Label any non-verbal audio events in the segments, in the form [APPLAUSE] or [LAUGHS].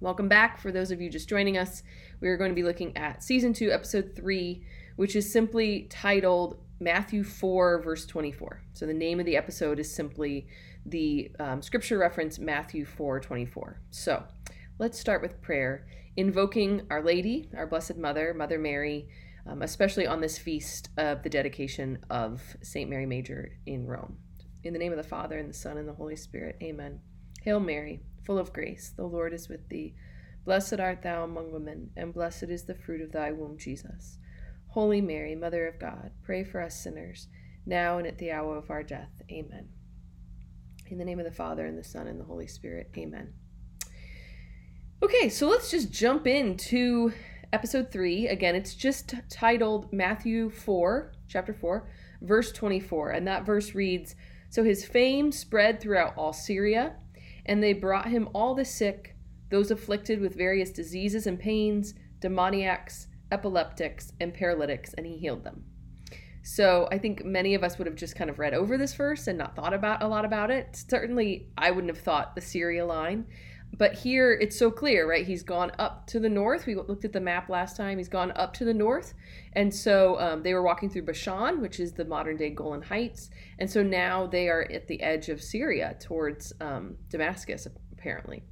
Welcome back. For those of you just joining us, we are going to be looking at season 2, episode 3, which is simply titled Matthew 4, verse 24. So the name of the episode is simply the um, scripture reference Matthew 4, 24. So let's start with prayer, invoking Our Lady, our Blessed Mother, Mother Mary, um, especially on this feast of the dedication of St. Mary Major in Rome. In the name of the Father, and the Son, and the Holy Spirit, amen. Hail Mary, full of grace, the Lord is with thee. Blessed art thou among women, and blessed is the fruit of thy womb, Jesus. Holy Mary, Mother of God, pray for us sinners, now and at the hour of our death. Amen. In the name of the Father, and the Son, and the Holy Spirit. Amen. Okay, so let's just jump into episode 3. Again, it's just titled Matthew 4, chapter 4, verse 24. And that verse reads So his fame spread throughout all Syria, and they brought him all the sick, those afflicted with various diseases and pains, demoniacs, epileptics, and paralytics, and he healed them. So I think many of us would have just kind of read over this verse and not thought about a lot about it. Certainly, I wouldn't have thought the Syria line. But here it's so clear, right? He's gone up to the north. We looked at the map last time. He's gone up to the north. And so um, they were walking through Bashan, which is the modern day Golan Heights. And so now they are at the edge of Syria towards um, Damascus, apparently.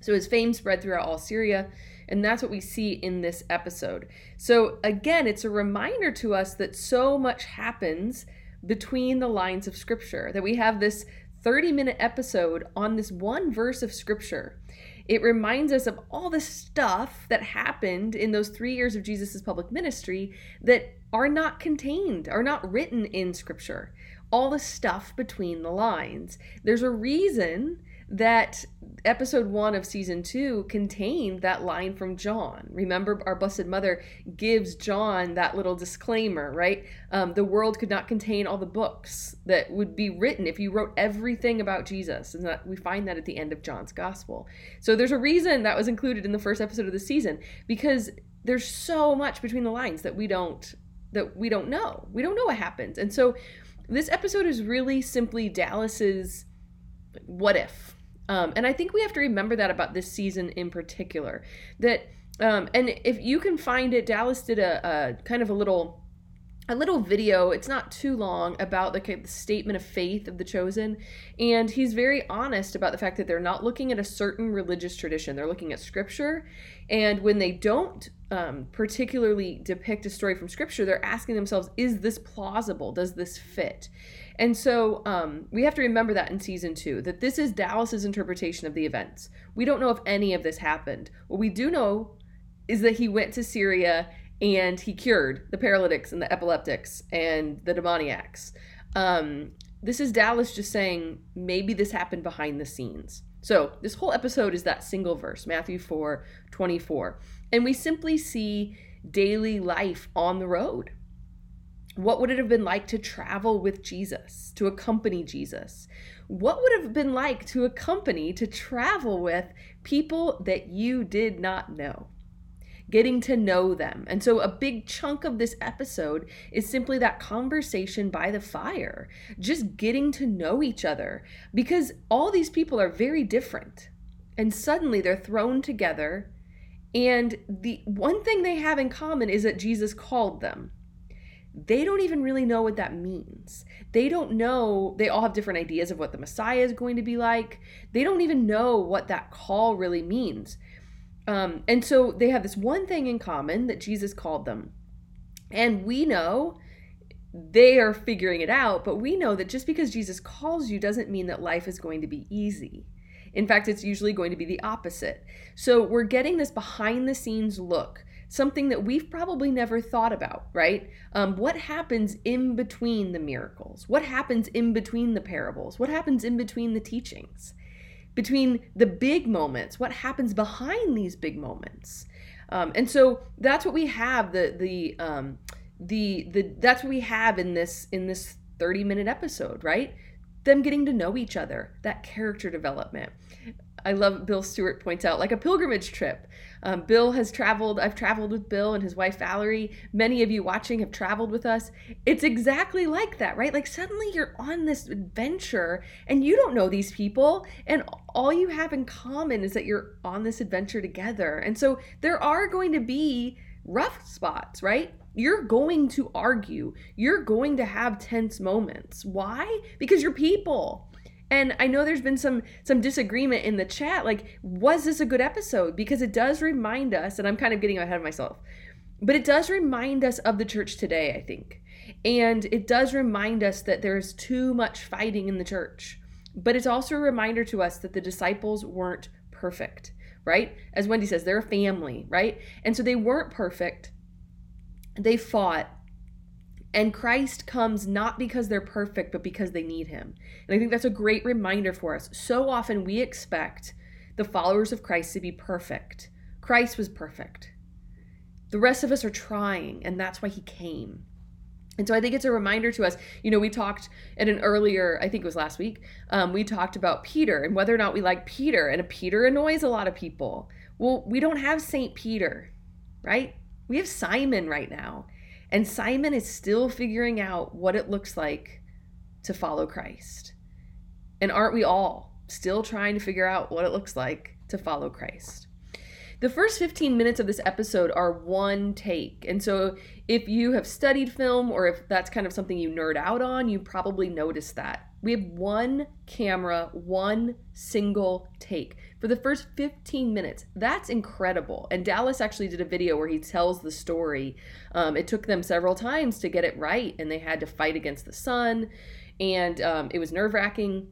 So his fame spread throughout all Syria. And that's what we see in this episode. So again, it's a reminder to us that so much happens between the lines of scripture, that we have this 30 minute episode on this one verse of scripture. It reminds us of all the stuff that happened in those three years of Jesus' public ministry that are not contained, are not written in scripture. All the stuff between the lines. There's a reason that episode one of season two contained that line from John. Remember, our Blessed Mother gives John that little disclaimer, right? Um, the world could not contain all the books that would be written if you wrote everything about Jesus. And that we find that at the end of John's gospel. So there's a reason that was included in the first episode of the season because there's so much between the lines that we don't that we don't know. We don't know what happens. And so this episode is really simply Dallas's what if um, and I think we have to remember that about this season in particular. That um, and if you can find it, Dallas did a, a kind of a little a little video it's not too long about the, the, statement of faith of the chosen. And he's very honest about the fact that they're not looking at a certain religious tradition. They're looking at scripture. And when they don't um, particularly depict a story from scripture they're asking themselves is this plausible? Does this fit and so um, we have to remember that in season two, that this is Dallas's interpretation of the events. We don't know if any of this happened. What we do know is that he went to Syria and he cured the paralytics and the epileptics and the demoniacs. Um, this is Dallas just saying maybe this happened behind the scenes. So this whole episode is that single verse, Matthew 4 24. And we simply see daily life on the road what would it have been like to travel with Jesus, to accompany Jesus? What would have been like to accompany, to travel with people that you did not know? Getting to know them. And so, a big chunk of this episode is simply that conversation by the fire, just getting to know each other because all these people are very different. And suddenly they're thrown together. And the one thing they have in common is that Jesus called them they don't even really know what that means. They don't know, they all have different ideas of what the Messiah is going to be like. They don't even know what that call really means. Um, and so they have this one thing in common that Jesus called them. And we know they are figuring it out, but we know that just because Jesus calls you doesn't mean that life is going to be easy. In fact, it's usually going to be the opposite. So we're getting this behind the scenes look something that we've probably never thought about, right? Um, what happens in between the miracles? What happens in between the parables? What happens in between the teachings? Between the big moments, what happens behind these big moments? Um, and so that's what we have the the um, the the that's what we have in this in this 30 minute episode, right? Them getting to know each other, that character development I love Bill Stewart points out, like a pilgrimage trip. Um, Bill has traveled, I've traveled with Bill and his wife Valerie. Many of you watching have traveled with us. It's exactly like that, right? Like suddenly you're on this adventure and you don't know these people, and all you have in common is that you're on this adventure together. And so there are going to be rough spots, right? You're going to argue. You're going to have tense moments. Why? Because you're people and I know there's been some some disagreement in the chat like was this a good episode because it does remind us and I'm kind of getting ahead of myself. But it does remind us of the church today, I think. And it does remind us that there's too much fighting in the church. But it's also a reminder to us that the disciples weren't perfect, right? As Wendy says, they're a family, right? And so they weren't perfect. They fought and Christ comes not because they're perfect, but because they need him. And I think that's a great reminder for us. So often we expect the followers of Christ to be perfect. Christ was perfect. The rest of us are trying, and that's why he came. And so I think it's a reminder to us. You know, we talked at an earlier, I think it was last week, um, we talked about Peter and whether or not we like Peter. And Peter annoys a lot of people. Well, we don't have St. Peter, right? We have Simon right now. And Simon is still figuring out what it looks like to follow Christ. And aren't we all still trying to figure out what it looks like to follow Christ? The first 15 minutes of this episode are one take. And so if you have studied film or if that's kind of something you nerd out on, you probably noticed that. We have one camera, one single take for the first 15 minutes. That's incredible. And Dallas actually did a video where he tells the story. Um, it took them several times to get it right, and they had to fight against the sun, and um, it was nerve wracking.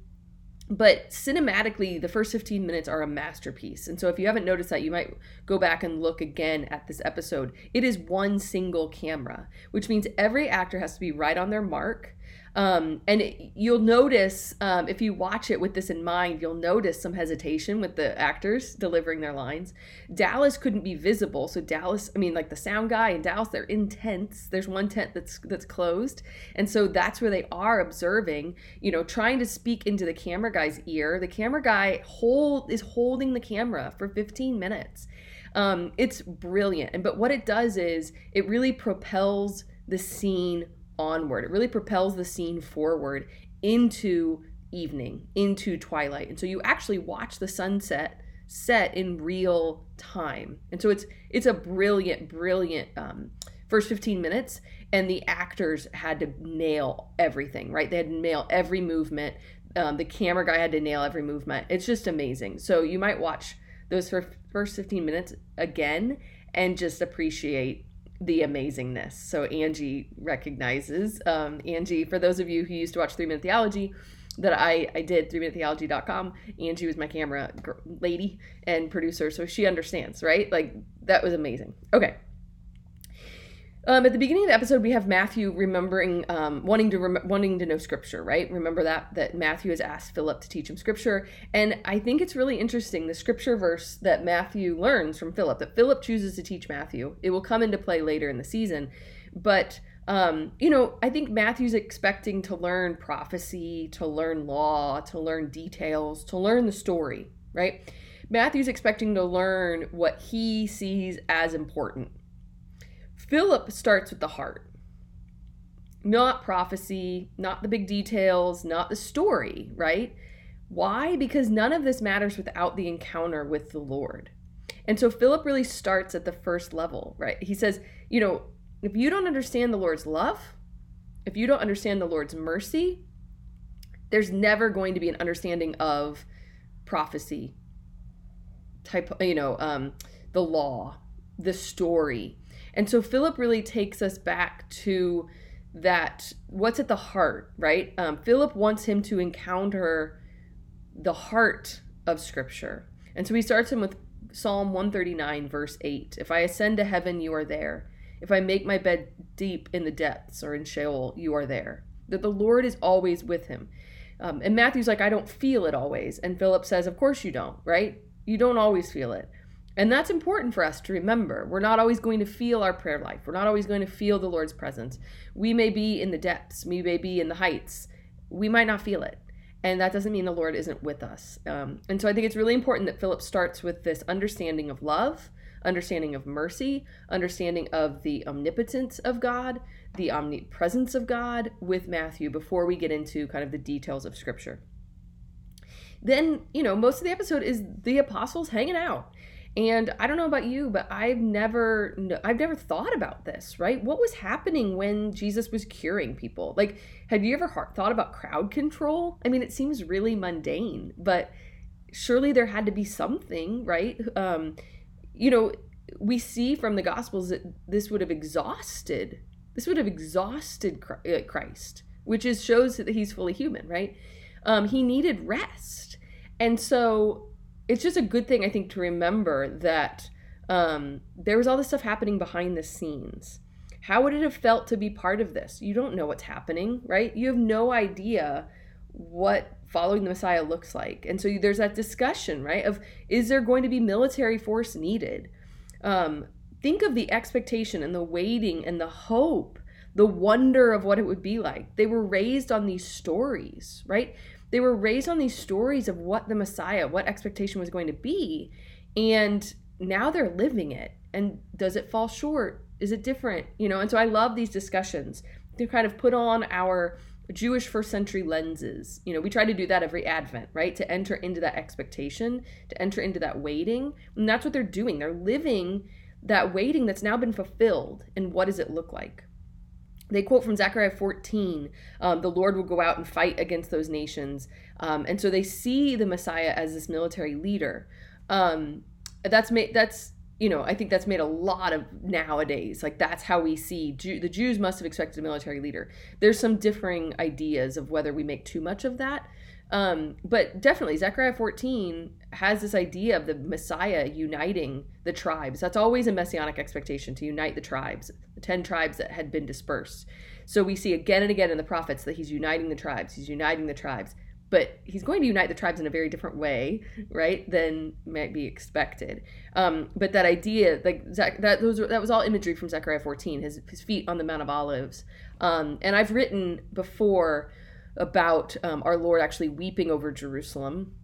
But cinematically, the first 15 minutes are a masterpiece. And so, if you haven't noticed that, you might go back and look again at this episode. It is one single camera, which means every actor has to be right on their mark um, and it, you'll notice um, if you watch it with this in mind, you'll notice some hesitation with the actors delivering their lines. Dallas couldn't be visible, so Dallas, I mean, like the sound guy and Dallas, they're in tents. There's one tent that's that's closed, and so that's where they are observing. You know, trying to speak into the camera guy's ear. The camera guy hold is holding the camera for 15 minutes. Um, it's brilliant, and but what it does is it really propels the scene onward. It really propels the scene forward into evening, into twilight. And so you actually watch the sunset set in real time. And so it's it's a brilliant, brilliant um, first 15 minutes. And the actors had to nail everything, right? They had to nail every movement. Um, the camera guy had to nail every movement. It's just amazing. So you might watch those first 15 minutes again and just appreciate the amazingness. So Angie recognizes. Um, Angie, for those of you who used to watch Three Minute Theology, that I, I did, 3minutetheology.com, Angie was my camera lady and producer, so she understands, right? Like, that was amazing. Okay. Um, at the beginning of the episode, we have Matthew remembering, um, wanting to rem- wanting to know Scripture, right? Remember that that Matthew has asked Philip to teach him Scripture, and I think it's really interesting the Scripture verse that Matthew learns from Philip that Philip chooses to teach Matthew. It will come into play later in the season, but um, you know, I think Matthew's expecting to learn prophecy, to learn law, to learn details, to learn the story, right? Matthew's expecting to learn what he sees as important Philip starts with the heart. Not prophecy, not the big details, not the story, right? Why? Because none of this matters without the encounter with the Lord. And so Philip really starts at the first level, right? He says, you know, if you don't understand the Lord's love, if you don't understand the Lord's mercy, there's never going to be an understanding of prophecy type you know um the law the story and so Philip really takes us back to that what's at the heart, right? Um, Philip wants him to encounter the heart of Scripture. And so he starts him with Psalm 139, verse 8. If I ascend to heaven, you are there. If I make my bed deep in the depths or in Sheol, you are there. That the Lord is always with him. Um, and Matthew's like, I don't feel it always. And Philip says, Of course you don't, right? You don't always feel it. And that's important for us to remember. We're not always going to feel our prayer life. We're not always going to feel the Lord's presence. We may be in the depths, we may be in the heights. We might not feel it. and that doesn't mean the Lord isn't with us. Um, and so I think it's really important that Philip starts with this understanding of love, understanding of mercy, understanding of the omnipotence of God, the omnipresence of God with Matthew before we get into kind of the details of Scripture. Then, you know, most of the episode is the apostles hanging out. And I don't know about you, but I've never I've never thought about this, right? What was happening when Jesus was curing people? Like, have you ever thought about crowd control? I mean, it seems really mundane, but surely there had to be something, right? Um, you know, we see from the Gospels that this would have exhausted this would have exhausted uh, Christ, which is shows that he's fully human, right? Um, he needed rest, and so it's just a good thing I think to remember that um, there was all this stuff happening behind the scenes. How would it have felt to be part of this? You don't know what's happening, right? You have no idea what following the Messiah looks like. And so there's that discussion, right? Of is there going to be military force needed? Um, think of the expectation and the waiting and the hope, the wonder of what it would be like. They were raised on these stories, right? They were raised on these stories of what the Messiah, what expectation was going to be. And now they're living it. And does it fall short? Is it different? You know, and so I love these discussions to kind of put on our Jewish first century lenses. You know, we try to do that every Advent, right? To enter into that expectation, to enter into that waiting. And that's what they're doing. They're living that waiting that's now been fulfilled. And what does it look like? They quote from Zechariah 14 um, the Lord will go out and fight against those nations. Um, and so they see the Messiah as this military leader. Um, that's made, that's, you know, I think that's made a lot of nowadays. Like that's how we see Jew, the Jews must have expected a military leader. There's some differing ideas of whether we make too much of that. Um, but definitely, Zechariah 14 has this idea of the Messiah uniting the tribes. That's always a messianic expectation to unite the tribes, the 10 tribes that had been dispersed. So we see again and again in the prophets that he's uniting the tribes, he's uniting the tribes. But he's going to unite the tribes in a very different way, right, than might be expected. Um, but that idea, like that those that was all imagery from Zechariah 14, his his feet on the Mount of Olives. Um, and I've written before about um, our Lord actually weeping over Jerusalem.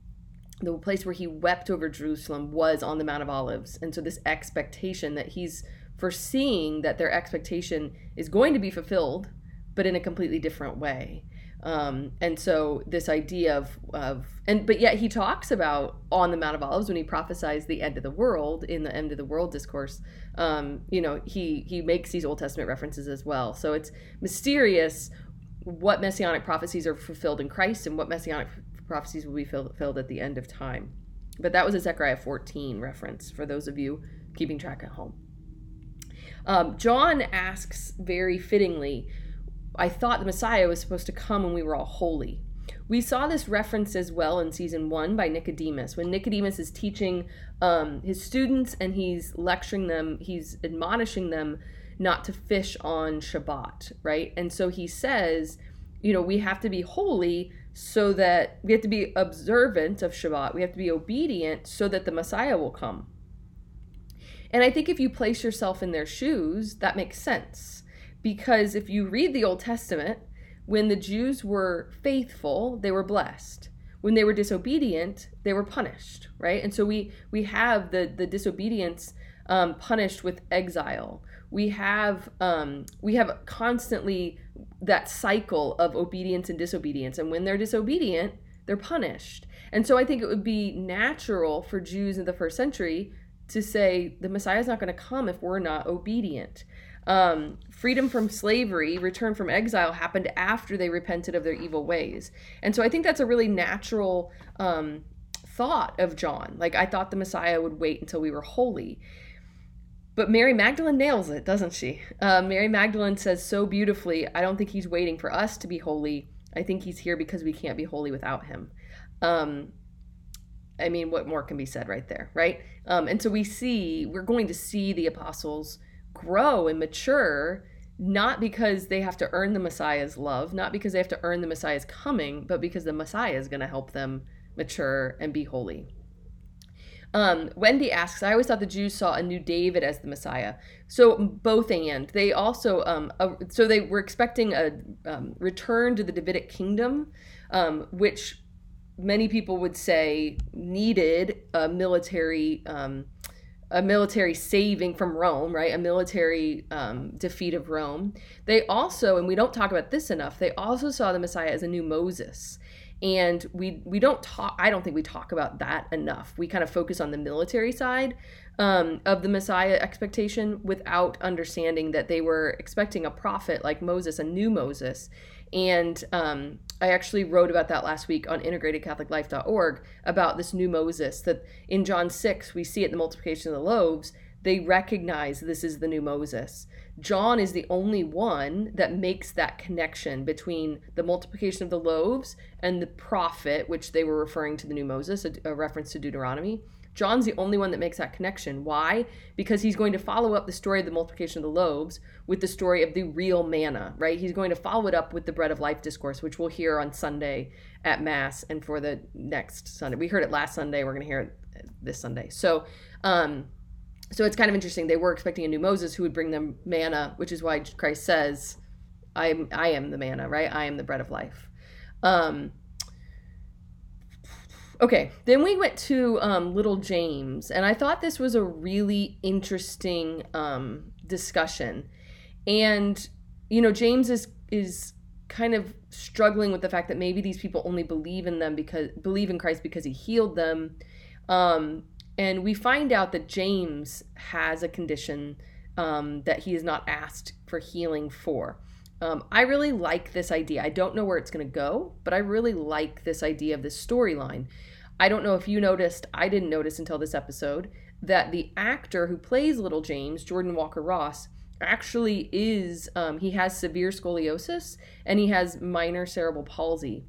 The place where he wept over Jerusalem was on the Mount of Olives. And so, this expectation that he's foreseeing that their expectation is going to be fulfilled, but in a completely different way. Um, and so this idea of, of and but yet he talks about on the Mount of Olives when he prophesies the end of the world in the end of the world discourse. Um, you know, he he makes these Old Testament references as well. So it's mysterious what messianic prophecies are fulfilled in Christ and what messianic prophecies will be fulfilled at the end of time. But that was a Zechariah 14 reference for those of you keeping track at home. Um, John asks very fittingly, I thought the Messiah was supposed to come when we were all holy. We saw this reference as well in season one by Nicodemus. When Nicodemus is teaching um, his students and he's lecturing them, he's admonishing them not to fish on Shabbat, right? And so he says, you know, we have to be holy so that we have to be observant of Shabbat. We have to be obedient so that the Messiah will come. And I think if you place yourself in their shoes, that makes sense. Because if you read the Old Testament, when the Jews were faithful, they were blessed. When they were disobedient, they were punished, right? And so we we have the the disobedience um, punished with exile we have um, we have constantly that cycle of obedience and disobedience. And when they're disobedient they're punished. And so i think it would be natural for jews in the first century to say the messiah is not going to come if we're not obedient. Um, freedom from slavery return from exile happened after they repented of their evil ways. And so i think that's a really natural um, thought of john. Like i thought the messiah would wait until we were holy but Mary Magdalene nails it, doesn't she? Uh, Mary Magdalene says so beautifully, I don't think he's waiting for us to be holy. I think he's here because we can't be holy without him. Um, I mean, what more can be said right there, right? Um, and so we see, we're going to see the apostles grow and mature, not because they have to earn the Messiah's love, not because they have to earn the Messiah's coming, but because the Messiah is going to help them mature and be holy. Um, Wendy asks, I always thought the Jews saw a new David as the Messiah. So both and they also, um, so they were expecting a um, return to the Davidic kingdom, um, which many people would say needed a military um, a military saving from Rome, right? A military um, defeat of Rome. They also, and we don't talk about this enough, they also saw the Messiah as a new Moses. And we we don't talk. I don't think we talk about that enough. We kind of focus on the military side um, of the Messiah expectation without understanding that they were expecting a prophet like Moses, a new Moses, and um, I actually wrote about that last week on integratedcatholiclife.org about this new Moses that in John 6, we see at the multiplication of the loaves. They recognize this is the new Moses. John is the only one that makes that connection between the multiplication of the loaves and the prophet, which they were referring to the new Moses, a, a reference to Deuteronomy. John's the only one that makes that connection. Why? Because he's going to follow up the story of the multiplication of the loaves with the story of the real manna, right? He's going to follow it up with the bread of life discourse, which we'll hear on Sunday at Mass and for the next Sunday. We heard it last Sunday. We're going to hear it this Sunday. So, um, so it's kind of interesting. They were expecting a new Moses who would bring them manna, which is why Christ says, "I am, I am the manna, right? I am the bread of life." Um, Okay, then we went to um, Little James, and I thought this was a really interesting um, discussion. And you know, James is is kind of struggling with the fact that maybe these people only believe in them because believe in Christ because he healed them. Um, and we find out that James has a condition um, that he is not asked for healing for. Um, I really like this idea. I don't know where it's going to go, but I really like this idea of this storyline I don't know if you noticed, I didn't notice until this episode, that the actor who plays Little James, Jordan Walker Ross, actually is, um, he has severe scoliosis and he has minor cerebral palsy.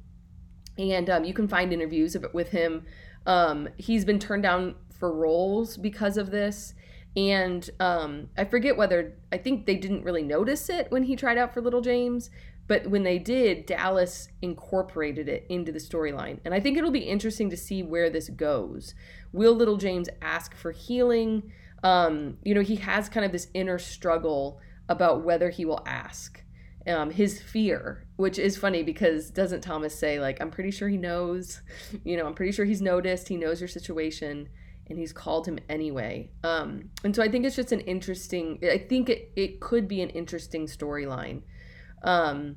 And um, you can find interviews of it with him. Um, he's been turned down for roles because of this. And um, I forget whether, I think they didn't really notice it when he tried out for Little James, but when they did, Dallas incorporated it into the storyline. And I think it'll be interesting to see where this goes. Will Little James ask for healing? Um, you know, he has kind of this inner struggle about whether he will ask. Um, his fear, which is funny because doesn't Thomas say, like, I'm pretty sure he knows, [LAUGHS] you know, I'm pretty sure he's noticed, he knows your situation, and he's called him anyway. Um, and so I think it's just an interesting, I think it, it could be an interesting storyline um,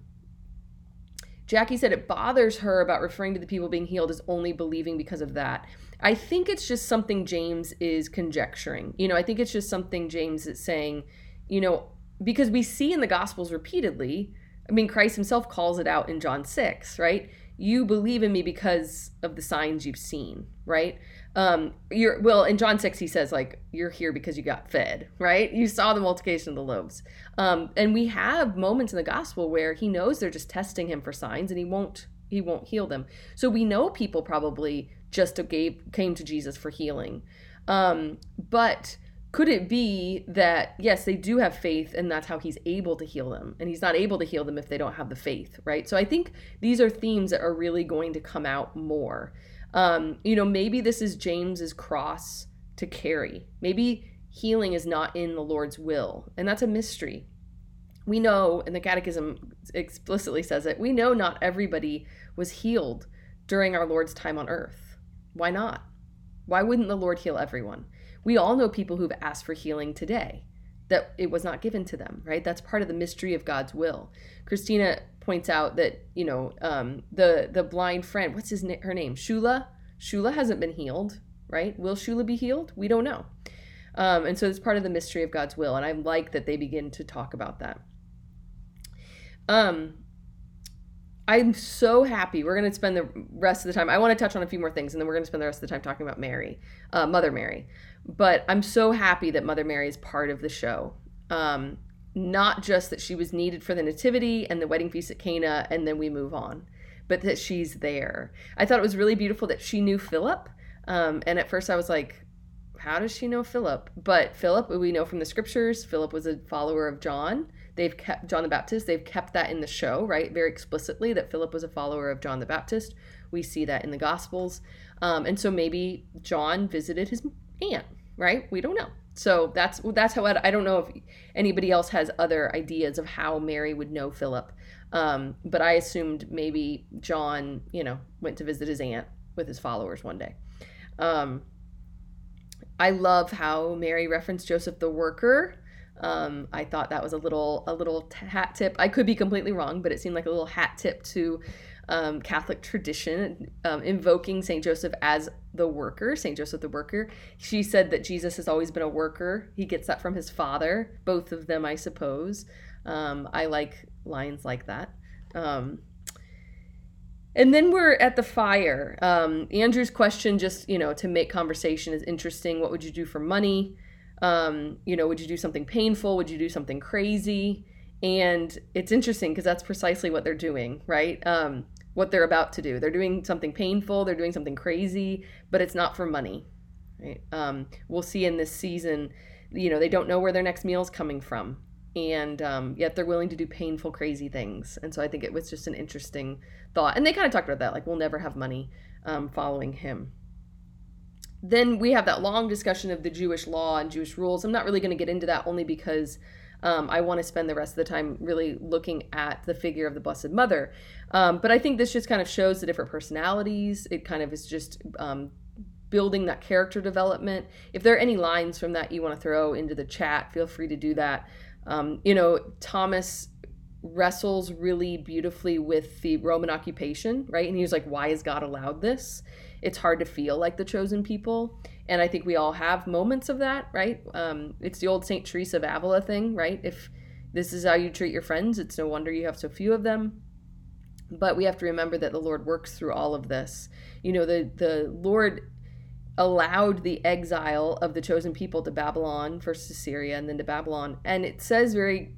Jackie said it bothers her about referring to the people being healed as only believing because of that. I think it's just something James is conjecturing. You know, I think it's just something James is saying, you know, because we see in the Gospels repeatedly, I mean, Christ himself calls it out in John 6, right? You believe in me because of the signs you've seen, right? Um you're well in john 6 he says like you're here because you got fed right? You saw the multiplication of the loaves. Um and we have moments in the gospel where he knows they're just testing him for signs and he won't he won't heal them. So we know people probably just gave came to jesus for healing. Um but could it be that yes they do have faith and that's how he's able to heal them and he's not able to heal them if they don't have the faith right? So i think these are themes that are really going to come out more um, you know, maybe this is James's cross to carry. Maybe healing is not in the Lord's will, and that's a mystery. We know, and the Catechism explicitly says it, we know not everybody was healed during our Lord's time on earth. Why not? Why wouldn't the Lord heal everyone? We all know people who've asked for healing today that it was not given to them, right? That's part of the mystery of God's will. Christina points out that you know um, the the blind friend. What's his her name? Shula. Shula hasn't been healed, right? Will Shula be healed? We don't know. Um, and so it's part of the mystery of God's will, and I like that they begin to talk about that. Um, I'm so happy. We're going to spend the rest of the time. I want to touch on a few more things, and then we're going to spend the rest of the time talking about Mary, uh, Mother Mary. But I'm so happy that Mother Mary is part of the show. Um, not just that she was needed for the nativity and the wedding feast at Cana, and then we move on, but that she's there. I thought it was really beautiful that she knew Philip. Um, and at first I was like, how does she know Philip? But Philip, we know from the scriptures, Philip was a follower of John. They've kept John the Baptist, they've kept that in the show, right? Very explicitly that Philip was a follower of John the Baptist. We see that in the Gospels. Um, and so maybe John visited his aunt, right? We don't know. So that's that's how I, I don't know if anybody else has other ideas of how Mary would know Philip, um, but I assumed maybe John, you know, went to visit his aunt with his followers one day. Um, I love how Mary referenced Joseph the worker. Um, I thought that was a little a little hat tip. I could be completely wrong, but it seemed like a little hat tip to um, Catholic tradition, um, invoking Saint Joseph as the worker, Saint Joseph the worker. She said that Jesus has always been a worker. He gets that from his father, both of them, I suppose. Um, I like lines like that. Um, and then we're at the fire. Um, Andrew's question, just you know, to make conversation is interesting. What would you do for money? Um, you know, would you do something painful? Would you do something crazy? And it's interesting because that's precisely what they're doing, right? Um, what they're about to do. They're doing something painful. They're doing something crazy, but it's not for money. Right? Um, we'll see in this season. You know, they don't know where their next meal is coming from and um, yet they're willing to do painful, crazy things. And so I think it was just an interesting thought. And they kind of talked about that, like we'll never have money um, following him. Then we have that long discussion of the Jewish law and Jewish rules. I'm not really going to get into that only because um, I want to spend the rest of the time really looking at the figure of the Blessed Mother. Um, but I think this just kind of shows the different personalities. It kind of is just um, building that character development. If there are any lines from that you want to throw into the chat, feel free to do that. Um, you know, Thomas wrestles really beautifully with the Roman occupation, right? And he was like, why has God allowed this? It's hard to feel like the chosen people. And I think we all have moments of that, right? Um, it's the old St. Teresa of Avila thing, right? If this is how you treat your friends, it's no wonder you have so few of them. But we have to remember that the Lord works through all of this. You know, the, the Lord allowed the exile of the chosen people to Babylon, first to Syria and then to Babylon. And it says very,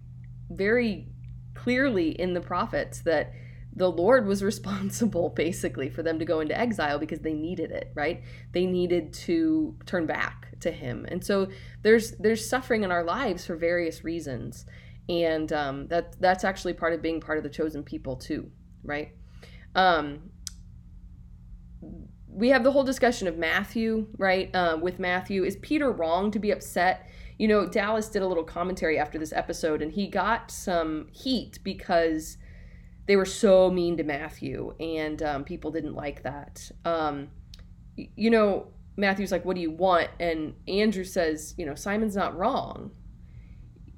very clearly in the prophets that the Lord was [LAUGHS] responsible basically for them to go into exile because they needed it, right? They needed to turn back to him. And so there's there's suffering in our lives for various reasons. And um, that that's actually part of being part of the chosen people too, right? Um, we have the whole discussion of Matthew, right? Um, with Matthew, is Peter wrong to be upset? You know, Dallas did a little commentary after this episode, and he got some heat because they were so mean to Matthew, and um, people didn't like that. Um, you know, Matthew's like, "What do you want?" And Andrew says, "You know, Simon's not wrong.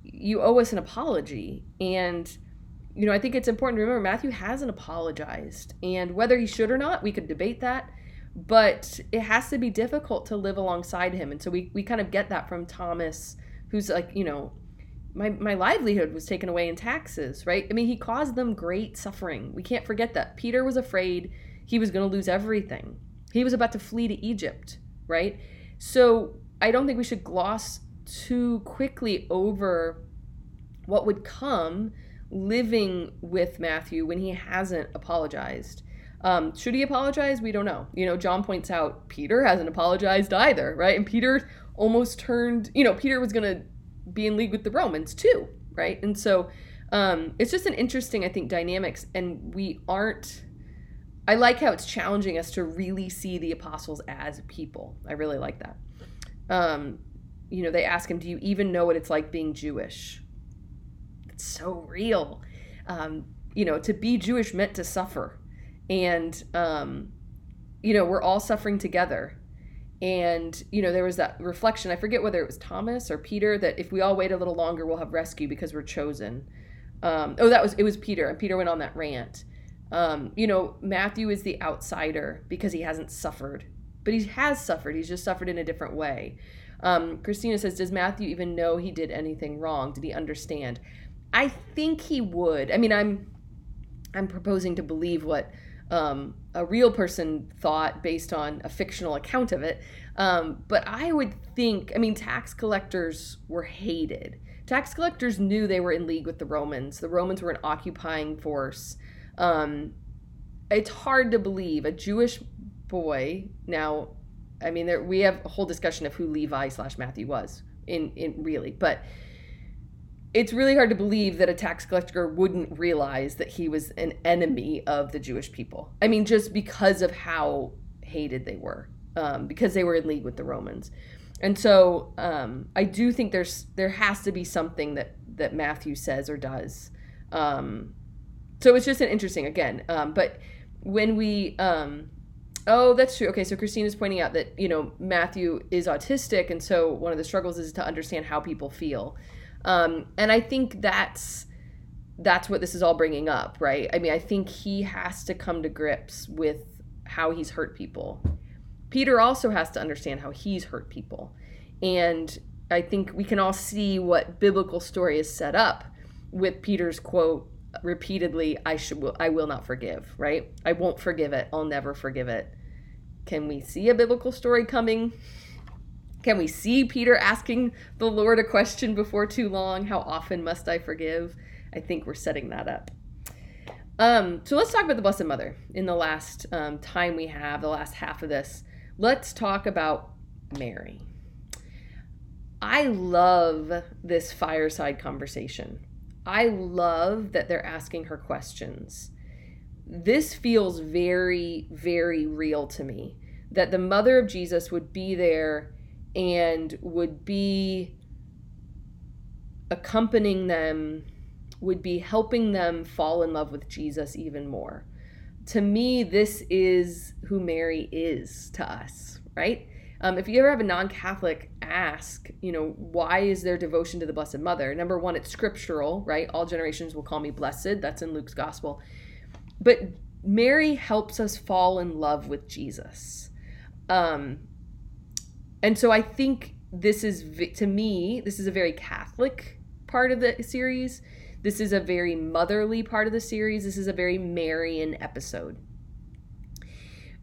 You owe us an apology." And you know, I think it's important to remember Matthew hasn't apologized, and whether he should or not, we could debate that but it has to be difficult to live alongside him. And so we, we kind of get that from thomas who's like you know my, my livelihood was taken away in taxes right? I mean he caused them great suffering. We can't forget that. Peter was afraid he was going to lose everything. He was about to flee to egypt right? So i don't think we should gloss too quickly over what would come living with matthew when he hasn't apologized um, should he apologize? We don't know. You know, John points out Peter hasn't apologized either, right? And Peter almost turned, you know, Peter was going to be in league with the Romans too, right? And so um, it's just an interesting, I think, dynamics. And we aren't, I like how it's challenging us to really see the apostles as people. I really like that. Um, you know, they ask him, Do you even know what it's like being Jewish? It's so real. Um, you know, to be Jewish meant to suffer and um, you know we're all suffering together. And you know there was that reflection i forget whether it was thomas or peter that if we all wait a little longer we'll have rescue because we're chosen. Um, oh that was it was peter and peter went on that rant. Um, you know matthew is the outsider because he hasn't suffered but he has suffered he's just suffered in a different way. Um, christina says does matthew even know he did anything wrong? Did he understand? I think he would. I mean i'm i'm proposing to believe what um, a real person thought based on a fictional account of it. Um, but I would think, I mean, tax collectors were hated. Tax collectors knew they were in league with the Romans. The Romans were an occupying force. Um, it's hard to believe a Jewish boy. Now, I mean, there, we have a whole discussion of who Levi slash Matthew was in in really, but it's really hard to believe that a tax collector wouldn't realize that he was an enemy of the Jewish people. I mean, just because of how hated they were, um, because they were in league with the Romans. And so um, I do think there's there has to be something that that Matthew says or does. Um, so it's just an interesting again. Um, but when we um, Oh, that's true. Okay, so Christine is pointing out that, you know, Matthew is autistic, and so one of the struggles is to understand how people feel. Um, and I think that's that's what this is all bringing up, right? I mean, I think he has to come to grips with how he's hurt people. Peter also has to understand how he's hurt people. And I think we can all see what biblical story is set up with Peter's quote repeatedly I should I will not forgive, right? I won't forgive it. I'll never forgive it. Can we see a biblical story coming? Can we see Peter asking the Lord a question before too long? How often must I forgive? I think we're setting that up. Um, so let's talk about the Blessed Mother in the last um, time we have, the last half of this. Let's talk about Mary. I love this fireside conversation. I love that they're asking her questions. This feels very, very real to me that the mother of Jesus would be there and would be accompanying them, would be helping them fall in love with Jesus even more. To me, this is who Mary is to us, right? Um, if you ever have a non Catholic ask, you know, why is there devotion to the Blessed Mother? Number one, it's scriptural, right? All generations will call me blessed. That's in Luke's gospel. But Mary helps us fall in love with Jesus. Um, and so I think this is, to me, this is a very Catholic part of the series. This is a very motherly part of the series. This is a very Marian episode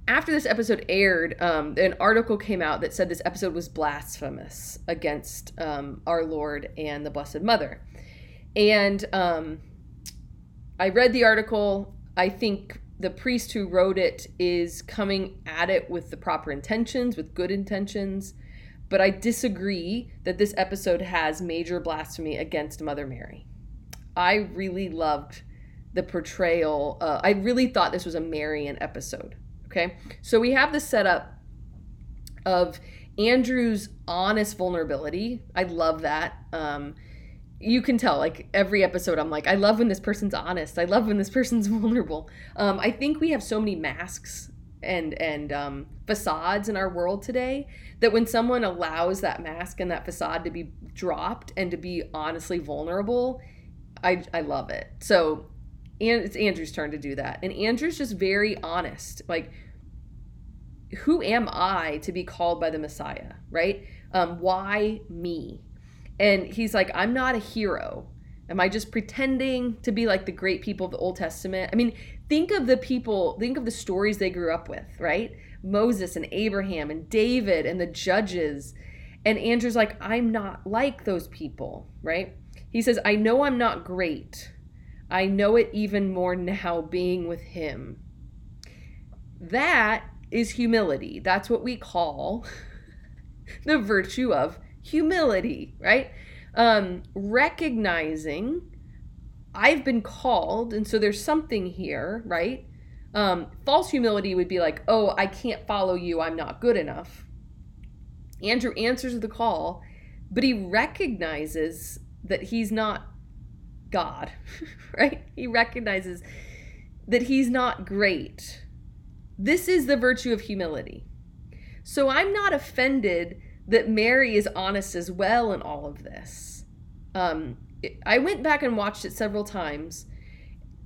after this episode aired, um, an article came out that said this episode was blasphemous against um, our Lord and the Blessed Mother. And um, I read the article. I think the priest who wrote it is coming at it with the proper intentions, with good intentions. But I disagree that this episode has major blasphemy against Mother Mary. I really loved the portrayal. Uh, I really thought this was a Marian episode. Okay. So we have the setup of Andrew's honest vulnerability. I love that. Um, you can tell, like every episode, I'm like, I love when this person's honest. I love when this person's [LAUGHS] vulnerable. Um, I think we have so many masks and and um, facades in our world today that when someone allows that mask and that facade to be dropped and to be honestly vulnerable, I I love it. So and it's Andrew's turn to do that. And Andrew's just very honest. Like, who am I to be called by the Messiah, right? Um, why me? And he's like, I'm not a hero. Am I just pretending to be like the great people of the Old Testament? I mean, think of the people, think of the stories they grew up with, right? Moses and Abraham and David and the judges. And Andrew's like, I'm not like those people, right? He says, I know I'm not great I know it even more now being with Him. That is humility. That's what we call [LAUGHS] the virtue of humility, right? Um, recognizing I've been called, and so there's something here, right? Um, false humility would be like, oh, I can't follow you, I'm not good enough. Andrew answers the call, but he recognizes that he's not God, [LAUGHS] right? He recognizes that he's not great. This is the virtue of humility. So I'm not offended that Mary is honest as well in all of this. Um, I went back and watched it several times.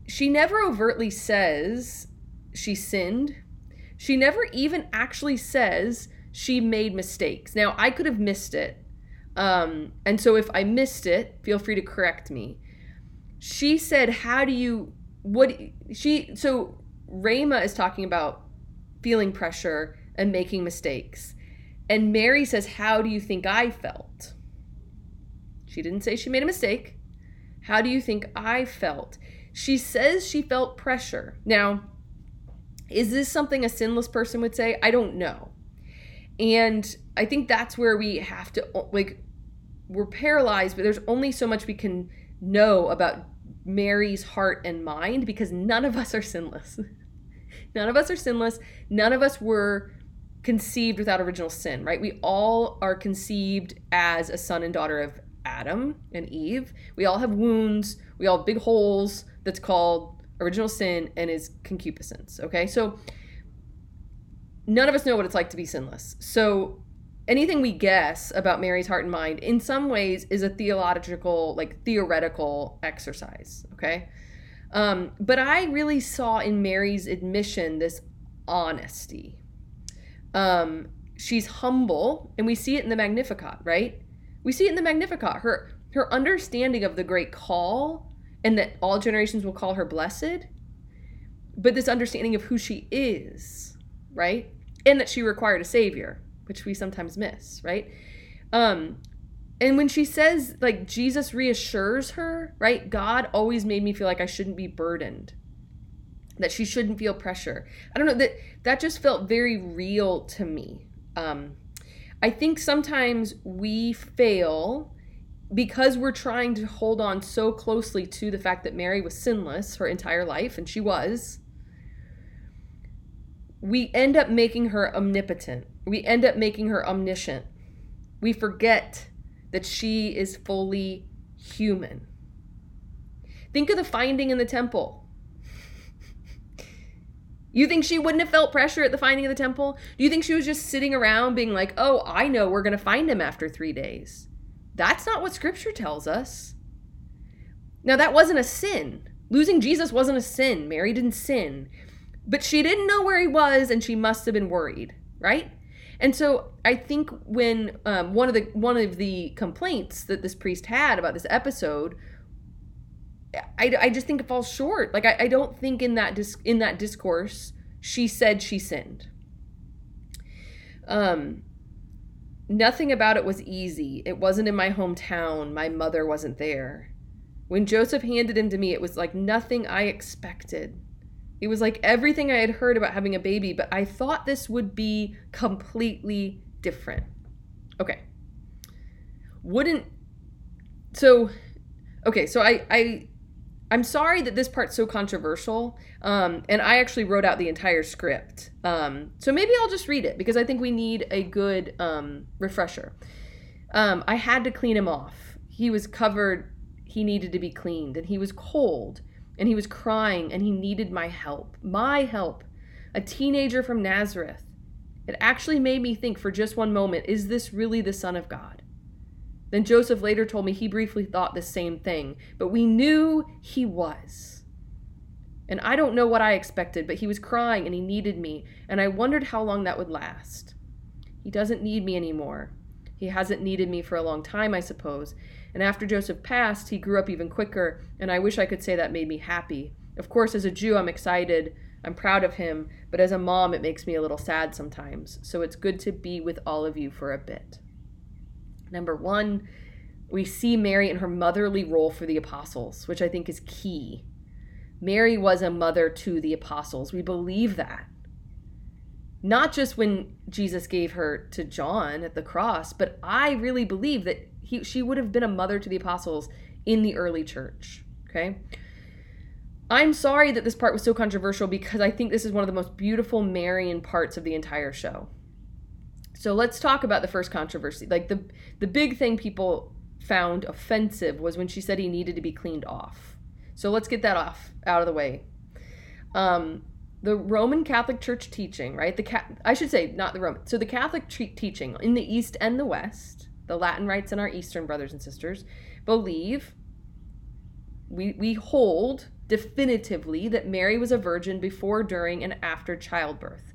She never overtly says she sinned. She never even actually says she made mistakes. Now, I could have missed it. Um, and so if I missed it, feel free to correct me she said, How do you, what, she, so Ramah is talking about feeling pressure and making mistakes. And Mary says, How do you think I felt? She didn't say she made a mistake. How do you think I felt? She says she felt pressure. Now, is this something a sinless person would say? I don't know. And I think that's where we have to, like, we're paralyzed, but there's only so much we can know about Mary's heart and mind because none of us are sinless. [LAUGHS] none of us are sinless. None of us were conceived without original sin, right? We all are conceived as a son and daughter of Adam and Eve. We all have wounds. We all have big holes that's called original sin and is concupiscence, okay? So none of us know what it's like to be sinless. So anything we guess about Mary's heart and mind in some ways is a theological, like theoretical exercise, okay? Um, but I really saw in Mary's admission this honesty. Um, she's humble, and we see it in the Magnificat, right? We see it in the Magnificat. Her her understanding of the great call and that all generations will call her blessed, but this understanding of who she is, right? And that she required a savior, which we sometimes miss, right? Um, and when she says like Jesus reassures her, right? God always made me feel like I shouldn't be burdened. That she shouldn't feel pressure. I don't know that that just felt very real to me. Um I think sometimes we fail because we're trying to hold on so closely to the fact that Mary was sinless her entire life and she was. We end up making her omnipotent. We end up making her omniscient. We forget that she is fully human. Think of the finding in the temple. You think she wouldn't have felt pressure at the finding of the temple? Do you think she was just sitting around being like, oh, I know we're going to find him after three days? That's not what scripture tells us. Now, that wasn't a sin. Losing Jesus wasn't a sin. Mary didn't sin. But she didn't know where he was and she must have been worried, right? And so I think when um, one of the one of the complaints that this priest had about this episode, I, I just think it falls short. Like I, I don't think in that dis- in that discourse she said she sinned. Um, nothing about it was easy. It wasn't in my hometown. My mother wasn't there. When Joseph handed him to me, it was like nothing I expected. It was like everything I had heard about having a baby, but I thought this would be completely different. Okay. Wouldn't so okay, so I I I'm sorry that this part's so controversial. Um, and I actually wrote out the entire script. Um, so maybe I'll just read it because I think we need a good um, refresher. Um, I had to clean him off. He was covered, he needed to be cleaned, and he was cold and he was crying and he needed my help. My help. A teenager from Nazareth. It actually made me think for just one moment is this really the Son of God? Then Joseph later told me he briefly thought the same thing, but we knew he was. And I don't know what I expected, but he was crying and he needed me, and I wondered how long that would last. He doesn't need me anymore. He hasn't needed me for a long time, I suppose, and after Joseph passed, he grew up even quicker, and I wish I could say that made me happy. Of course, as a Jew, I'm excited. I'm proud of him, but as a mom, it makes me a little sad sometimes. So it's good to be with all of you for a bit. Number one, we see Mary in her motherly role for the apostles, which I think is key. Mary was a mother to the apostles. We believe that. Not just when Jesus gave her to John at the cross, but I really believe that he, she would have been a mother to the apostles in the early church. Okay. I'm sorry that this part was so controversial because I think this is one of the most beautiful Marian parts of the entire show. So let's talk about the first controversy. Like the the big thing people found offensive was when she said he needed to be cleaned off. So let's get that off out of the way. Um, the Roman Catholic Church teaching, right? The I should say not the Roman. So the Catholic teaching in the East and the West the Latin rites and our Eastern brothers and sisters believe, we, we hold definitively that Mary was a virgin before, during, and after childbirth.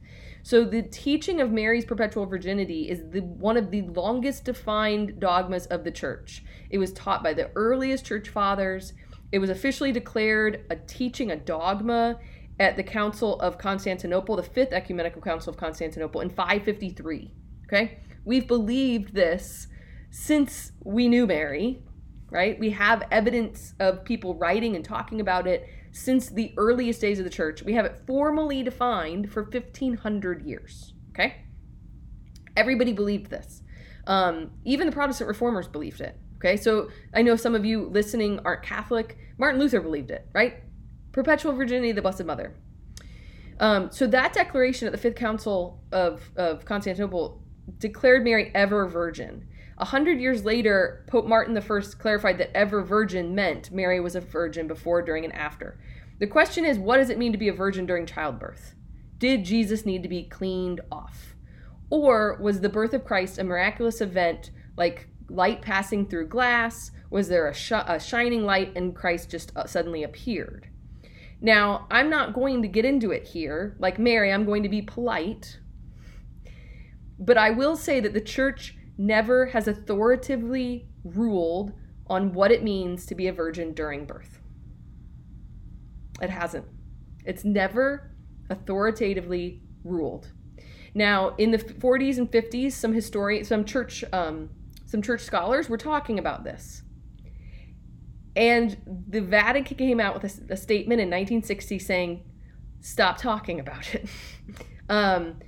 So the teaching of Mary's perpetual virginity is the one of the longest defined dogmas of the church. It was taught by the earliest church fathers. It was officially declared a teaching, a dogma at the Council of Constantinople, the Fifth Ecumenical Council of Constantinople in 553. Okay? We've believed this since we knew Mary, right? We have evidence of people writing and talking about it since the earliest days of the church. We have it formally defined for 1500 years, okay? Everybody believed this. Um, even the Protestant reformers believed it, okay? So I know some of you listening aren't Catholic. Martin Luther believed it, right? Perpetual virginity of the Blessed Mother. Um, so that declaration at the Fifth Council of, of Constantinople declared Mary ever virgin. A hundred years later, Pope Martin I clarified that ever virgin meant Mary was a virgin before, during, and after. The question is, what does it mean to be a virgin during childbirth? Did Jesus need to be cleaned off? Or was the birth of Christ a miraculous event like light passing through glass? Was there a, sh- a shining light and Christ just uh, suddenly appeared? Now, I'm not going to get into it here. Like Mary, I'm going to be polite. But I will say that the church never has authoritatively ruled on what it means to be a virgin during birth. It hasn't. It's never authoritatively ruled. Now, in the 40s and 50s, some historians, some church, um, some church scholars were talking about this. And the Vatican came out with a, a statement in 1960 saying, "Stop talking about it." [LAUGHS] um,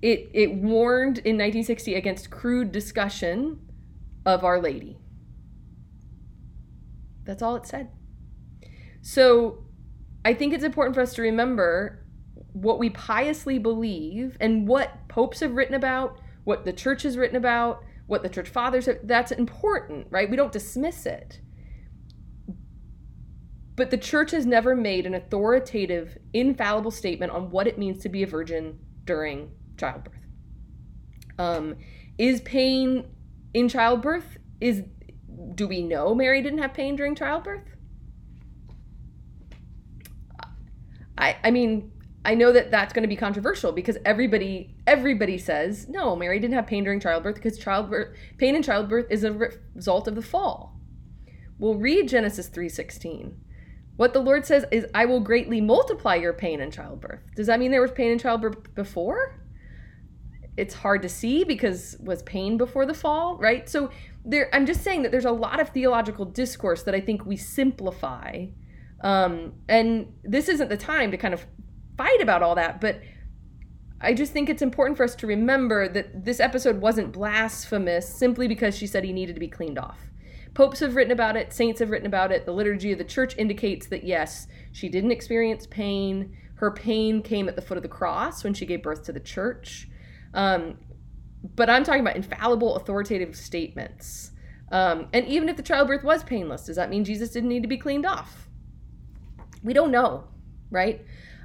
it it warned in 1960 against crude discussion of Our Lady. That's all it said. So I think it's important for us to remember what we piously believe and what popes have written about, what the church has written about, what the church fathers have. That's important, right? We don't dismiss it. But the church has never made an authoritative, infallible statement on what it means to be a virgin during childbirth. Um, is pain in childbirth? Is do we know Mary didn't have pain during childbirth? I I mean, I know that that's going to be controversial because everybody everybody says no, Mary didn't have pain during childbirth because childbirth pain in childbirth is a result of the fall. We'll read Genesis three sixteen. What the Lord says is, "I will greatly multiply your pain in childbirth." Does that mean there was pain in childbirth before? It's hard to see because was pain before the fall, right? So there, I'm just saying that there's a lot of theological discourse that I think we simplify, um, and this isn't the time to kind of fight about all that, but I just think it's important for us to remember that this episode wasn't blasphemous simply because she said he needed to be cleaned off. Popes have written about it, saints have written about it. The liturgy of the church indicates that yes, she didn't experience pain. Her pain came at the foot of the cross when she gave birth to the church. Um, but I'm talking about infallible, authoritative statements. Um, and even if the childbirth was painless, does that mean Jesus didn't need to be cleaned off? We don't know, right?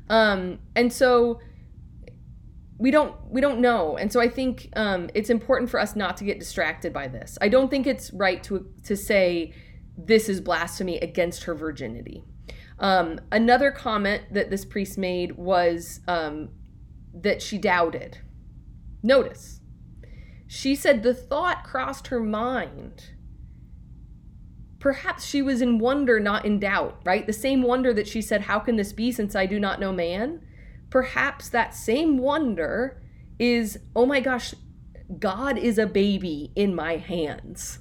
Um, and so we don't we don't know and so i think um, it's important for us not to get distracted by this i don't think it's right to to say this is blasphemy against her virginity um, another comment that this priest made was um, that she doubted notice she said the thought crossed her mind. Perhaps she was in wonder not in doubt right? The same wonder that she said how can this be since i do not know man? Perhaps that same wonder is, oh my gosh, God is a baby in my hands.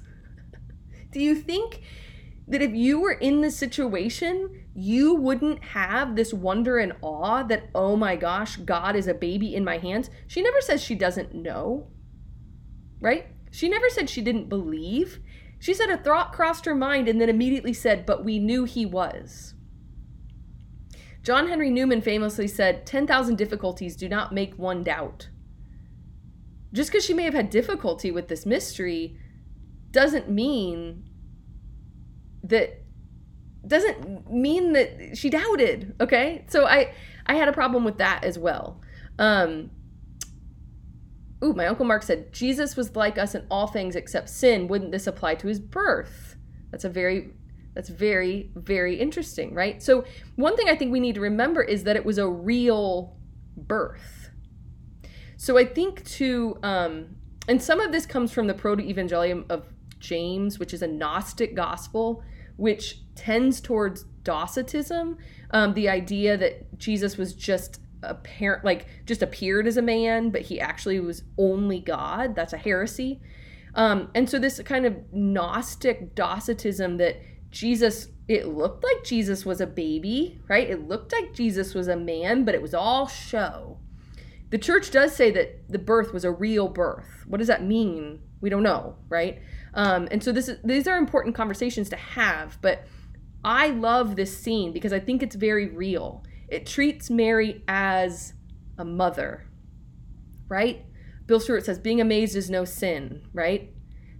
[LAUGHS] Do you think that if you were in this situation, you wouldn't have this wonder and awe that, oh my gosh, God is a baby in my hands? She never says she doesn't know, right? She never said she didn't believe. She said a thought crossed her mind and then immediately said, but we knew he was. John Henry Newman famously said, 10,000 difficulties do not make one doubt. Just because she may have had difficulty with this mystery doesn't mean that doesn't mean that she doubted okay? So i i had a problem with that as well. Um ooh my uncle mark said jesus was like us in all things except sin. Wouldn't this apply to his birth? That's a very that's very, very interesting, right? So, one thing I think we need to remember is that it was a real birth. So, I think to, um, and some of this comes from the Proto Evangelium of James, which is a Gnostic gospel, which tends towards Docetism, um, the idea that Jesus was just apparent, like just appeared as a man, but he actually was only God. That's a heresy. Um, and so, this kind of Gnostic Docetism that Jesus, it looked like Jesus was a baby, right? It looked like Jesus was a man, but it was all show. The church does say that the birth was a real birth. What does that mean? We don't know, right? Um, and so this is, these are important conversations to have, but I love this scene because I think it's very real. It treats Mary as a mother, right? Bill Stewart says, being amazed is no sin, right?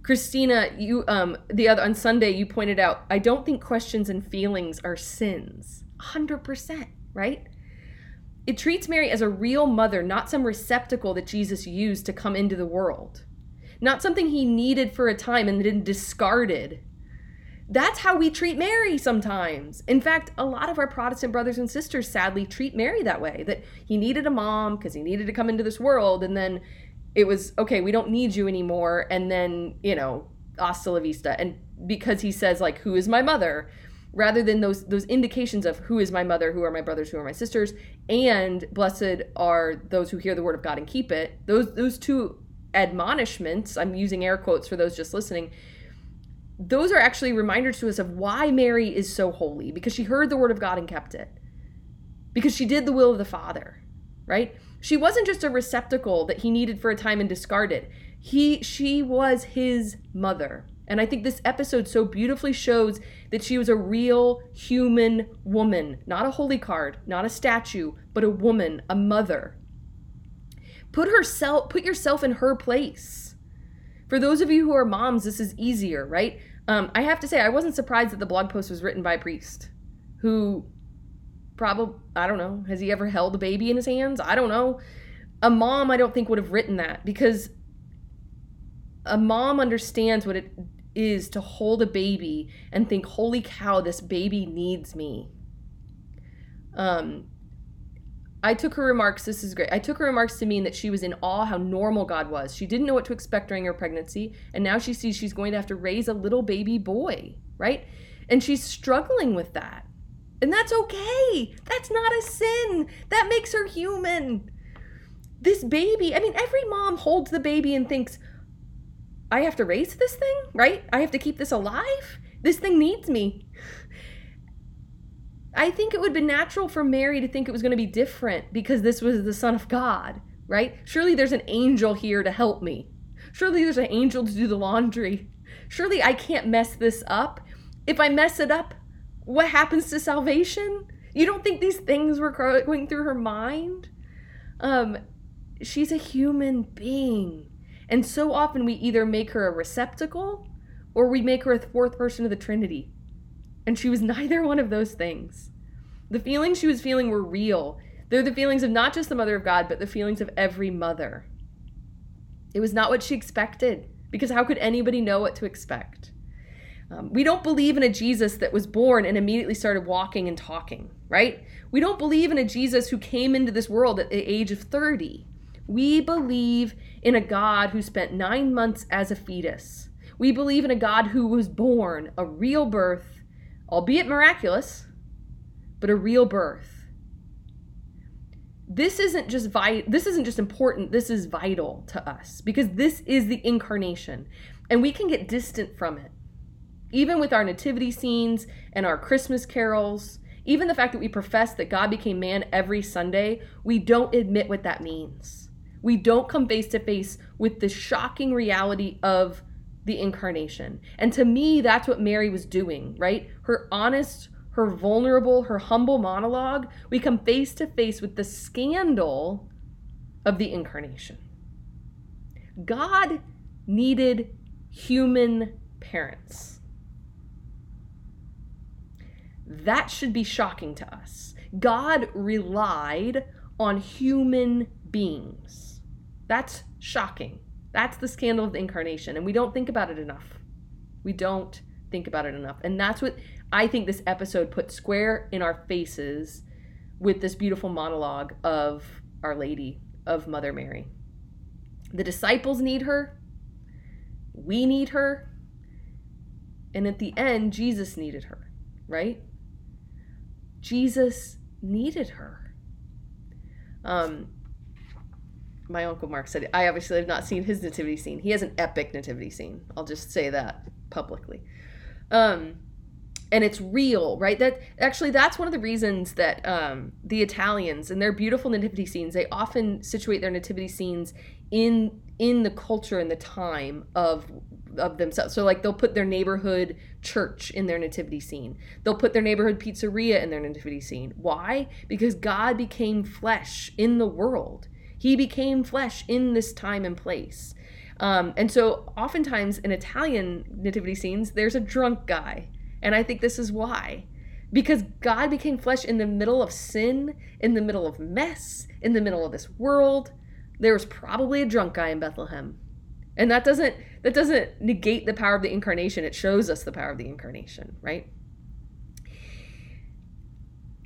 Christina, you um the other on Sunday you pointed out I don't think questions and feelings are sins. 100%, right? it treats Mary as a real mother, not some receptacle that Jesus used to come into the world, not something he needed for a time and then discarded. That's how we treat Mary sometimes. In fact, a lot of our Protestant brothers and sisters sadly treat Mary that way that he needed a mom because he needed to come into this world, and then it was okay, we don't need you anymore. And then, you know, hasta la vista. And because he says, like, who is my mother? rather than those those indications of who is my mother, who are my brothers, who are my sisters, and blessed are those who hear the word of God and keep it. Those those two admonishments, I'm using air quotes for those just listening. Those are actually reminders to us of why Mary is so holy because she heard the word of God and kept it. Because she did the will of the Father, right? She wasn't just a receptacle that he needed for a time and discarded. He she was his mother. And I think this episode so beautifully shows that she was a real human woman, not a holy card, not a statue, but a woman, a mother. Put herself put yourself in her place. For those of you who are moms, this is easier, right? Um, I have to say, I wasn't surprised that the blog post was written by a priest who probably, I don't know, has he ever held a baby in his hands? I don't know. A mom, I don't think, would have written that because a mom understands what it is to hold a baby and think, holy cow, this baby needs me. Um, I took her remarks, this is great. I took her remarks to mean that she was in awe how normal God was. She didn't know what to expect during her pregnancy, and now she sees she's going to have to raise a little baby boy, right? And she's struggling with that. And that's okay. That's not a sin. That makes her human. This baby, I mean, every mom holds the baby and thinks, I have to raise this thing, right? I have to keep this alive. This thing needs me. I think it would have been natural for Mary to think it was going to be different because this was the Son of God, right? Surely there's an angel here to help me. Surely there's an angel to do the laundry. Surely I can't mess this up. If I mess it up, what happens to salvation? You don't think these things were going through her mind? Um, she's a human being. And so often we either make her a receptacle or we make her a fourth person of the Trinity. And she was [LAUGHS] neither one of those things. The feelings she was feeling were real. They're the feelings of not just the mother of God, but the feelings of every mother. It was not what she expected, because how could anybody know what to expect? Um, we don't believe in a Jesus that was born and immediately started walking and talking, right? We don't believe in a Jesus who came into this world at the age of 30. We believe in a God who spent nine months as a fetus. We believe in a God who was born, a real birth, albeit miraculous, but a real birth. This isn't just vi- this isn't just important, this is vital to us because this is the incarnation and we can get distant from it. Even with our nativity scenes and our Christmas carols, even the fact that we profess that God became man every Sunday, we don't admit what that means we don't come face to face with the shocking reality of the incarnation. And to me, that's what Mary was doing, right? Her honest, her vulnerable, her humble monologue, we come face to face with the scandal of the incarnation. God needed human parents. That should be shocking to us. God relied on human beings. That's shocking. That's the scandal of the incarnation. And we don't think about it enough. We don't think about it enough. And that's what I think this episode put square in our faces with this beautiful monologue of Our Lady, of Mother Mary. The disciples need her. We need her. And at the end, Jesus needed her, right? Jesus needed her. Um, my uncle Mark said, I obviously have not seen his nativity scene. He has an epic nativity scene. I'll just say that publicly. Um, and it's real, right? That actually that's one of the reasons that um, the Italians and their beautiful nativity scenes, they often situate their nativity scenes in in the culture and the time of of themselves. So like they'll put their neighborhood church in their nativity scene. They'll put their neighborhood pizzeria in their nativity scene. Why? Because God became flesh in the world. He became flesh in this time and place. Um, and so, oftentimes in Italian nativity scenes, there's a drunk guy. And I think this is why. because God became flesh in the middle of sin, in the middle of mess, in the middle of this world. There was probably a drunk guy in Bethlehem. And that doesn't that doesn't negate the power of the incarnation. It shows us the power of the incarnation, right?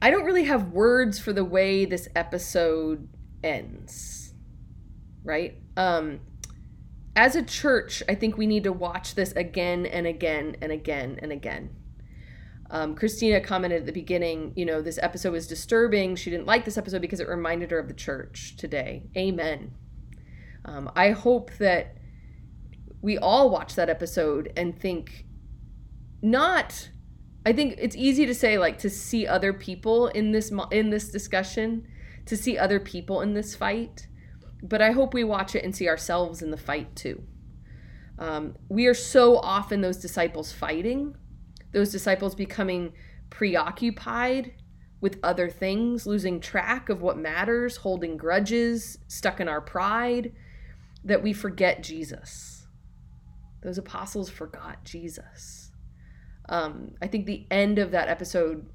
I don't really have words for the way this episode ends. Right? Um as a church, I think we need to watch this again and again and again and again. Um, Christina commented at the beginning, you know, this episode was disturbing. She didn't like this episode because it reminded her of the church today. Amen. Um, I hope that we all watch that episode and think, not. I think it's easy to say like to see other people in this in this discussion, to see other people in this fight but I hope we watch it and see ourselves in the fight too. Um, we are so often those disciples fighting, those disciples becoming preoccupied with other things, losing track of what matters, holding grudges, stuck in our pride, that we forget Jesus. Those apostles forgot Jesus. Um, I think the end of that episode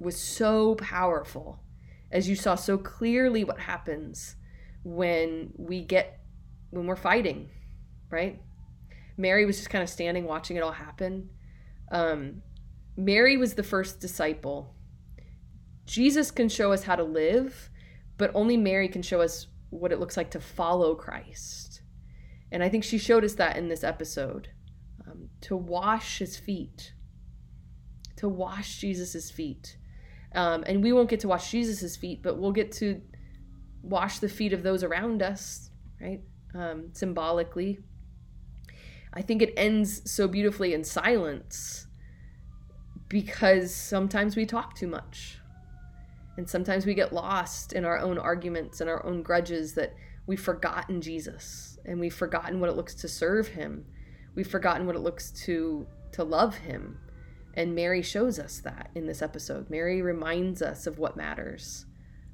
was so powerful as you saw so clearly what happens when we get when we're fighting, right? Mary was just kind of standing watching it all happen. Um, Mary was the first disciple. Jesus can show us how to live, but only Mary can show us what it looks like to follow Christ. And I think she showed us that in this episode um, to wash his feet, to wash Jesus's feet. Um, and we won't get to wash Jesus's feet, but we'll get to wash the feet of those around us, right? Um, symbolically. I think it ends so beautifully in silence because sometimes we talk too much. And sometimes we get lost in our own arguments and our own grudges that we've forgotten Jesus and we've forgotten what it looks to serve him. We've forgotten what it looks to to love him. And Mary shows us that in this episode. Mary reminds us of what matters.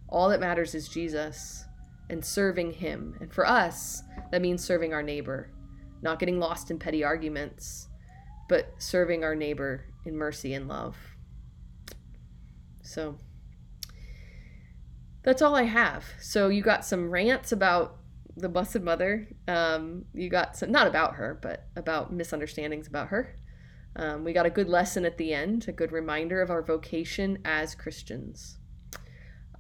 All that matters is Jesus and serving Him. And for us, that means serving our neighbor, not getting lost in petty arguments, but serving our neighbor in mercy and love. So that's all I have. So you got some rants about the Blessed Mother. Um, you got some, not about her, but about misunderstandings about her. Um, we got a good lesson at the end, a good reminder of our vocation as Christians.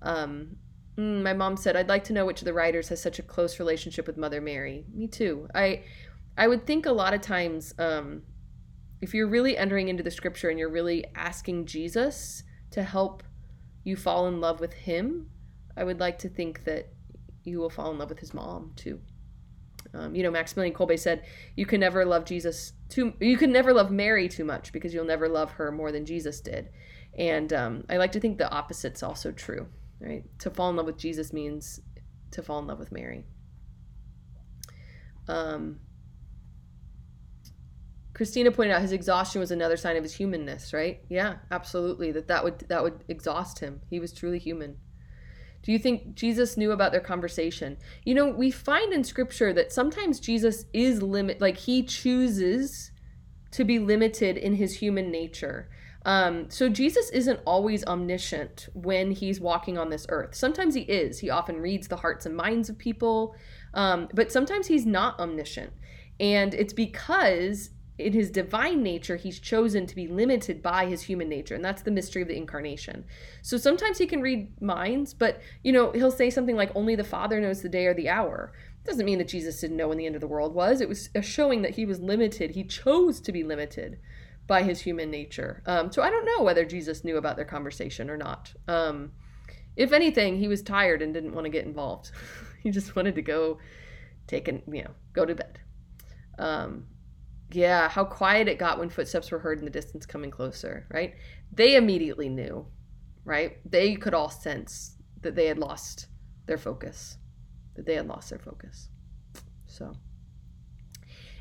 Um, mm, my mom said, "I'd like to know which of the writers has such a close relationship with Mother Mary." Me too. I, I would think a lot of times, um, if you're really entering into the Scripture and you're really asking Jesus to help you fall in love with Him, I would like to think that you will fall in love with His mom too. Um, you know, Maximilian Kolbe said, "You can never love Jesus too. You can never love Mary too much because you'll never love her more than Jesus did." And um, I like to think the opposite's also true right? To fall in love with Jesus means to fall in love with Mary. Um, Christina pointed out his exhaustion was another sign of his humanness, right? Yeah, absolutely. That that would that would exhaust him. He was truly human. Do you think Jesus knew about their conversation? You know, we find in scripture that sometimes Jesus is limit like he chooses to be limited in his human nature. Um, so Jesus isn't always omniscient when he's walking on this earth. Sometimes he is. He often reads the hearts and minds of people, um, but sometimes he's not omniscient. And it's because in his divine nature, he's chosen to be limited by his human nature. And that's the mystery of the incarnation. So sometimes he can read minds, but, you know, he'll say something like, only the Father knows the day or the hour. Doesn't mean that Jesus didn't know when the end of the world was. It was a showing that he was limited. He chose to be limited by his human nature. Um, so I don't know whether Jesus knew about their conversation or not. Um, if anything, he was tired and didn't want to get involved. [LAUGHS] he just wanted to go take and you know go to bed. Um, yeah, how quiet it got when footsteps were heard in the distance coming closer. Right? They immediately knew. Right? They could all sense that they had lost their focus. That they had lost their focus. So.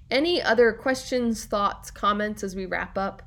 Any other questions, thoughts, comments as we wrap up?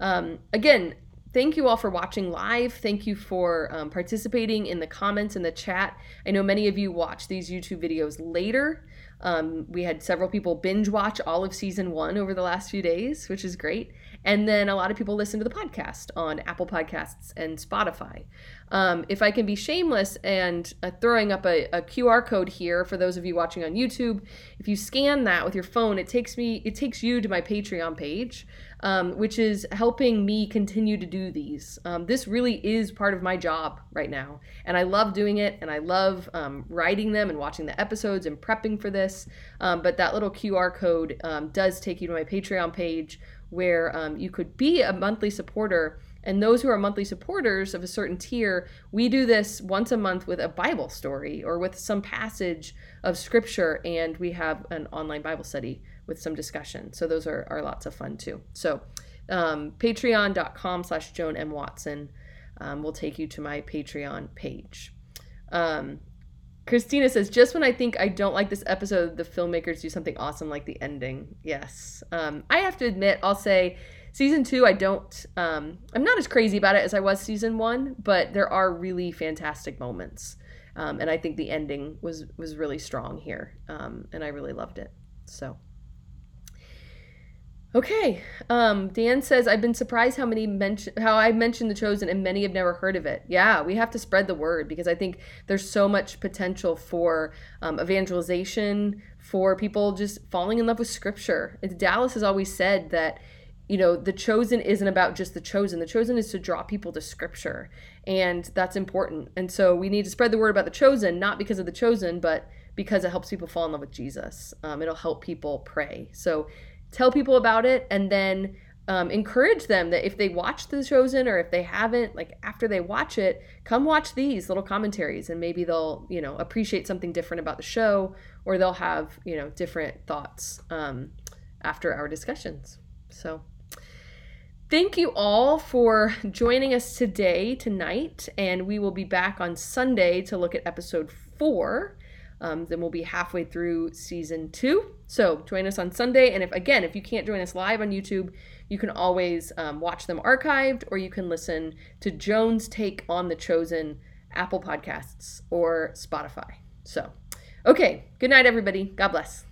Um, again, thank you all for watching live. Thank you for um, participating in the comments in the chat. I know many of you watch these YouTube videos later. Um, we had several people binge watch all of season one over the last few days, which is great. And then a lot of people listen to the podcast on Apple Podcasts and Spotify. Um, if I can be shameless and uh, throwing up a, a, QR code here for those of you watching on YouTube, if you scan that with your phone, it takes me it takes you to my Patreon page, um, which is helping me continue to do these. Um, this really is part of my job right now, and I love doing it, and I love um, writing them and watching the episodes and prepping for this. Um, but that little QR code um, does take you to my Patreon page where um, you could be a monthly supporter. And those who are monthly supporters of a certain tier, we do this once a month with a Bible story or with some passage of scripture, and we have an online Bible study with some discussion. So those are, are lots of fun too. So um, patreon.com slash Joan M. Watson um, will take you to my Patreon page. Um, Christina says, just when I think I don't like this episode, the filmmakers do something awesome like the ending. Yes. Um, I have to admit, I'll say season two, I don't, um, I'm not as crazy about it as I was season one, but there are really fantastic moments. Um, and I think the ending was, was really strong here. Um, and I really loved it. So. Okay. Um, Dan says I've been surprised how many mention how I mentioned the chosen and many have never heard of it. Yeah, we have to spread the word because I think there's so much potential for um, evangelization for people just falling in love with Scripture. Dallas has always said that you know the chosen isn't about just the chosen. The chosen is to draw people to Scripture, and that's important. And so we need to spread the word about the chosen, not because of the chosen, but because it helps people fall in love with Jesus. Um, it'll help people pray. So tell people about it and then um, encourage them that if they watch The Chosen or if they haven't, like after they watch it, come watch these little commentaries and maybe they'll, you know, appreciate something different about the show or they'll have, you know, different thoughts um, after our discussions. So thank you all for joining us today, tonight, and we will be back on Sunday to look at episode four. Um, then we'll be halfway through season two. So join us on Sunday. And if again, if you can't join us live on YouTube, you can always um, watch them archived, or you can listen to Joan's take on the Chosen Apple Podcasts or Spotify. So, okay. Good night, everybody. God bless.